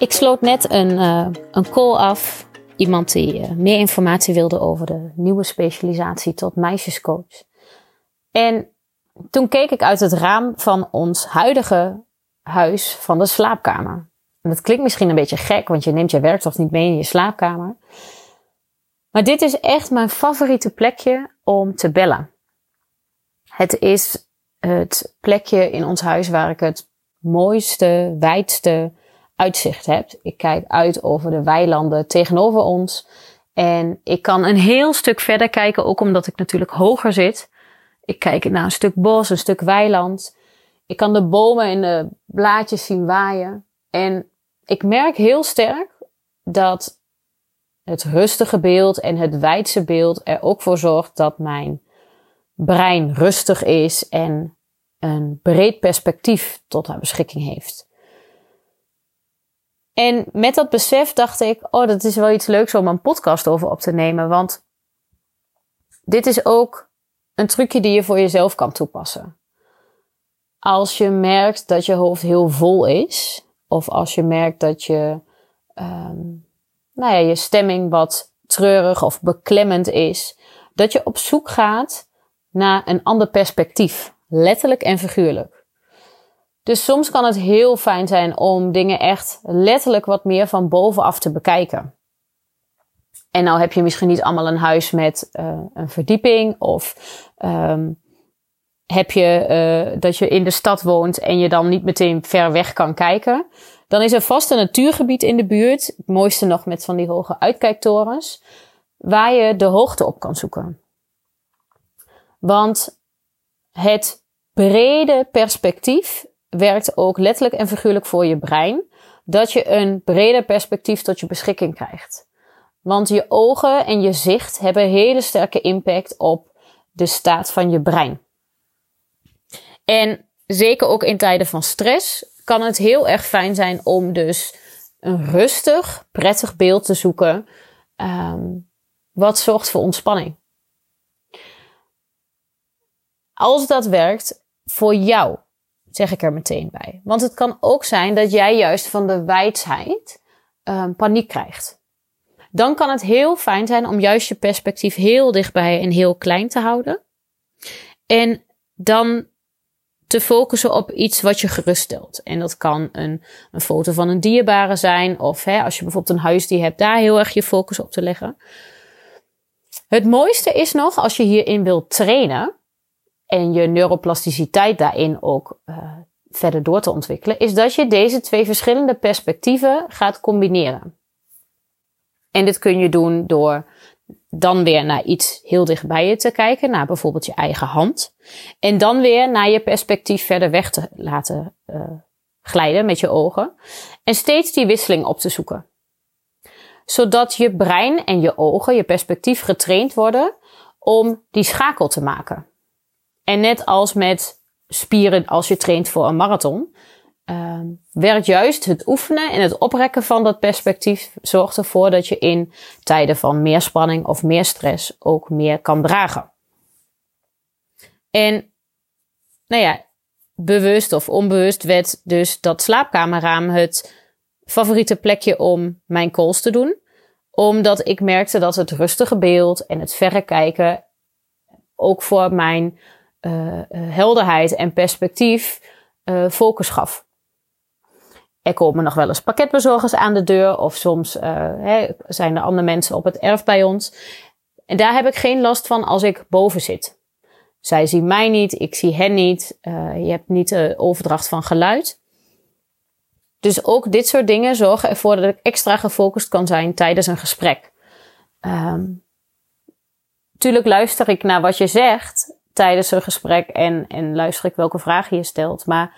Ik sloot net een, uh, een call af. Iemand die uh, meer informatie wilde over de nieuwe specialisatie tot meisjescoach. En toen keek ik uit het raam van ons huidige huis van de slaapkamer. En dat klinkt misschien een beetje gek, want je neemt je werktocht niet mee in je slaapkamer. Maar dit is echt mijn favoriete plekje om te bellen. Het is het plekje in ons huis waar ik het mooiste, wijdste uitzicht heb. Ik kijk uit over de weilanden tegenover ons. En ik kan een heel stuk verder kijken, ook omdat ik natuurlijk hoger zit. Ik kijk naar een stuk bos, een stuk weiland. Ik kan de bomen en de blaadjes zien waaien. En ik merk heel sterk dat het rustige beeld en het wijdse beeld er ook voor zorgt dat mijn brein rustig is en een breed perspectief tot haar beschikking heeft. En met dat besef dacht ik, oh, dat is wel iets leuks om een podcast over op te nemen. Want dit is ook een trucje die je voor jezelf kan toepassen. Als je merkt dat je hoofd heel vol is, of als je merkt dat je, um, nou ja, je stemming wat treurig of beklemmend is, dat je op zoek gaat naar een ander perspectief, letterlijk en figuurlijk. Dus soms kan het heel fijn zijn om dingen echt letterlijk wat meer van bovenaf te bekijken. En nou heb je misschien niet allemaal een huis met uh, een verdieping of um, heb je uh, dat je in de stad woont en je dan niet meteen ver weg kan kijken. Dan is er vast een natuurgebied in de buurt, het mooiste nog met van die hoge uitkijktorens, waar je de hoogte op kan zoeken. Want het brede perspectief werkt ook letterlijk en figuurlijk voor je brein. Dat je een breder perspectief tot je beschikking krijgt. Want je ogen en je zicht hebben hele sterke impact op de staat van je brein. En zeker ook in tijden van stress kan het heel erg fijn zijn om dus een rustig, prettig beeld te zoeken. Um, wat zorgt voor ontspanning. Als dat werkt voor jou, zeg ik er meteen bij. Want het kan ook zijn dat jij juist van de wijsheid um, paniek krijgt. Dan kan het heel fijn zijn om juist je perspectief heel dichtbij en heel klein te houden. En dan te focussen op iets wat je geruststelt. En dat kan een, een foto van een dierbare zijn. Of hè, als je bijvoorbeeld een huisdier hebt, daar heel erg je focus op te leggen. Het mooiste is nog als je hierin wilt trainen en je neuroplasticiteit daarin ook uh, verder door te ontwikkelen, is dat je deze twee verschillende perspectieven gaat combineren. En dit kun je doen door dan weer naar iets heel dichtbij je te kijken, naar bijvoorbeeld je eigen hand. En dan weer naar je perspectief verder weg te laten uh, glijden met je ogen. En steeds die wisseling op te zoeken. Zodat je brein en je ogen, je perspectief getraind worden om die schakel te maken. En net als met spieren als je traint voor een marathon, uh, werkt juist het oefenen en het oprekken van dat perspectief zorgt ervoor dat je in tijden van meer spanning of meer stress ook meer kan dragen. En nou ja, bewust of onbewust werd dus dat slaapkamerraam het favoriete plekje om mijn calls te doen. Omdat ik merkte dat het rustige beeld en het verre kijken ook voor mijn uh, helderheid en perspectief uh, focus gaf. Er komen nog wel eens pakketbezorgers aan de deur of soms zijn er andere mensen op het erf bij ons. En daar heb ik geen last van als ik boven zit. Zij zien mij niet, ik zie hen niet. je hebt niet de overdracht van geluid. Dus ook dit soort dingen zorgen ervoor dat ik extra gefocust kan zijn tijdens een gesprek. Um, tuurlijk luister ik naar wat je zegt tijdens een gesprek en, en luister ik welke vragen je stelt. Maar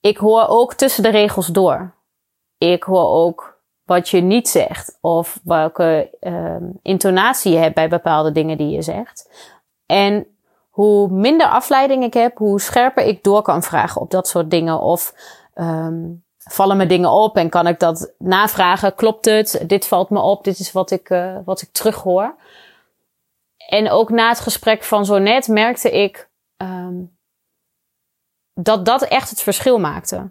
ik hoor ook tussen de regels door. Ik hoor ook wat je niet zegt of welke uh, intonatie je hebt bij bepaalde dingen die je zegt. En hoe minder afleiding ik heb, hoe scherper ik door kan vragen op dat soort dingen. Of um, vallen me dingen op en kan ik dat navragen? Klopt het? Dit valt me op. Dit is wat ik, uh, wat ik terughoor. En ook na het gesprek van zo net merkte ik um, dat dat echt het verschil maakte.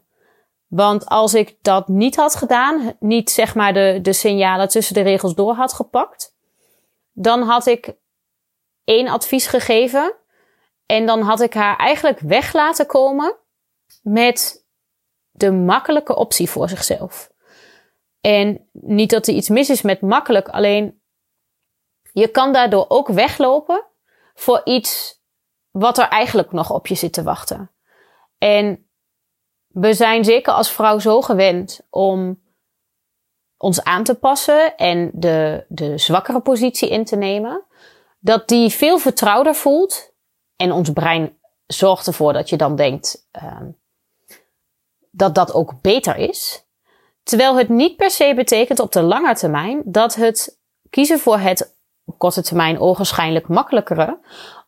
Want als ik dat niet had gedaan, niet zeg maar de, de signalen tussen de regels door had gepakt, dan had ik één advies gegeven. En dan had ik haar eigenlijk weg laten komen met de makkelijke optie voor zichzelf. En niet dat er iets mis is met makkelijk, alleen je kan daardoor ook weglopen voor iets wat er eigenlijk nog op je zit te wachten. En we zijn zeker als vrouw zo gewend om ons aan te passen en de, de zwakkere positie in te nemen, dat die veel vertrouwder voelt. En ons brein zorgt ervoor dat je dan denkt uh, dat dat ook beter is. Terwijl het niet per se betekent op de lange termijn dat het kiezen voor het korte termijn ogenschijnlijk makkelijkere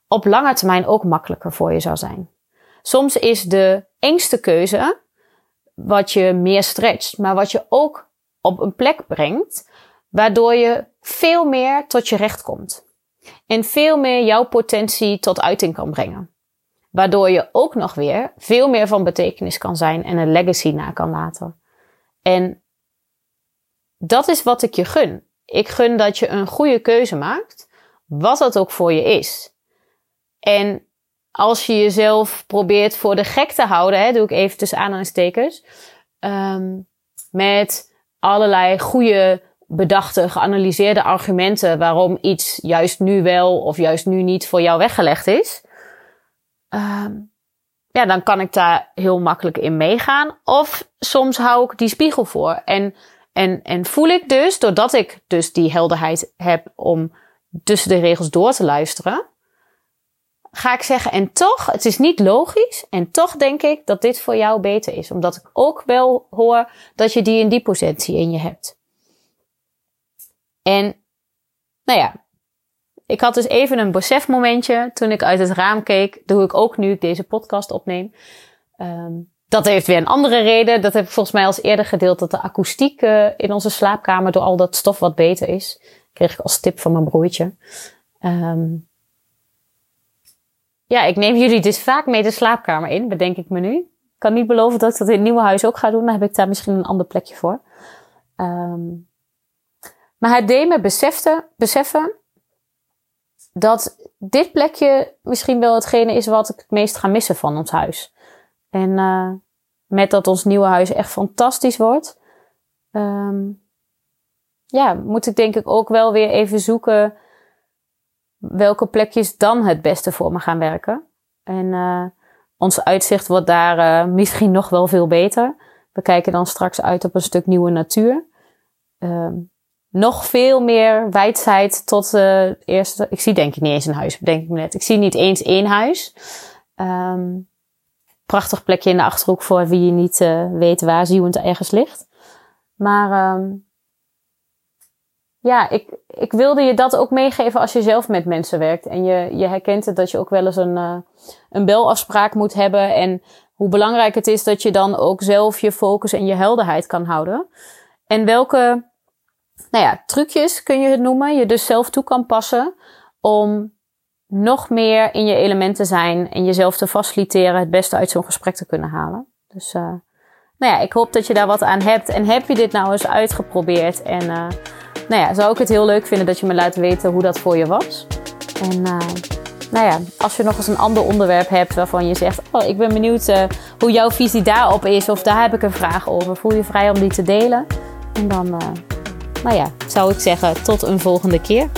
op lange termijn ook makkelijker voor je zou zijn. Soms is de engste keuze wat je meer stretcht, maar wat je ook op een plek brengt, waardoor je veel meer tot je recht komt. En veel meer jouw potentie tot uiting kan brengen. Waardoor je ook nog weer veel meer van betekenis kan zijn en een legacy na kan laten. En dat is wat ik je gun. Ik gun dat je een goede keuze maakt, wat dat ook voor je is. En als je jezelf probeert voor de gek te houden, hè, doe ik even tussen aanhalingstekens, um, met allerlei goede, bedachte, geanalyseerde argumenten waarom iets juist nu wel of juist nu niet voor jou weggelegd is. Um, ja, dan kan ik daar heel makkelijk in meegaan. Of soms hou ik die spiegel voor. En, en, en voel ik dus, doordat ik dus die helderheid heb om tussen de regels door te luisteren, ga ik zeggen, en toch, het is niet logisch. En toch denk ik dat dit voor jou beter is. Omdat ik ook wel hoor dat je die in die positie in je hebt. En, nou ja, ik had dus even een besefmomentje toen ik uit het raam keek. doe ik ook nu ik deze podcast opneem. Um, dat heeft weer een andere reden. Dat heb ik volgens mij als eerder gedeeld. Dat de akoestiek uh, in onze slaapkamer door al dat stof wat beter is. Kreeg ik als tip van mijn broertje. Um, ja, ik neem jullie dus vaak mee de slaapkamer in, bedenk ik me nu. Ik kan niet beloven dat ik dat in het nieuwe huis ook ga doen. Dan heb ik daar misschien een ander plekje voor. Um, maar het deed me besefte, beseffen dat dit plekje misschien wel hetgene is wat ik het meest ga missen van ons huis. En uh, met dat ons nieuwe huis echt fantastisch wordt, um, ja, moet ik denk ik ook wel weer even zoeken welke plekjes dan het beste voor me gaan werken. En uh, ons uitzicht wordt daar uh, misschien nog wel veel beter. We kijken dan straks uit op een stuk nieuwe natuur. Uh, nog veel meer wijdheid tot uh, eerste. Ik zie denk ik niet eens een huis, denk ik me net. Ik zie niet eens één huis. Um, prachtig plekje in de achterhoek voor wie je niet weet waar ergens ligt. Maar um, ja, ik, ik wilde je dat ook meegeven als je zelf met mensen werkt. En je, je herkent het dat je ook wel eens een, uh, een belafspraak moet hebben. En hoe belangrijk het is dat je dan ook zelf je focus en je helderheid kan houden. En welke nou ja, trucjes kun je het noemen, je dus zelf toe kan passen om nog meer in je element te zijn en jezelf te faciliteren het beste uit zo'n gesprek te kunnen halen. Dus uh, nou ja, ik hoop dat je daar wat aan hebt. En heb je dit nou eens uitgeprobeerd en... Uh, nou ja, zou ik het heel leuk vinden dat je me laat weten hoe dat voor je was. En uh, nou ja, als je nog eens een ander onderwerp hebt waarvan je zegt: Oh, ik ben benieuwd hoe jouw visie daarop is, of daar heb ik een vraag over, voel je vrij om die te delen. En dan, nou ja, zou ik zeggen, tot een volgende keer.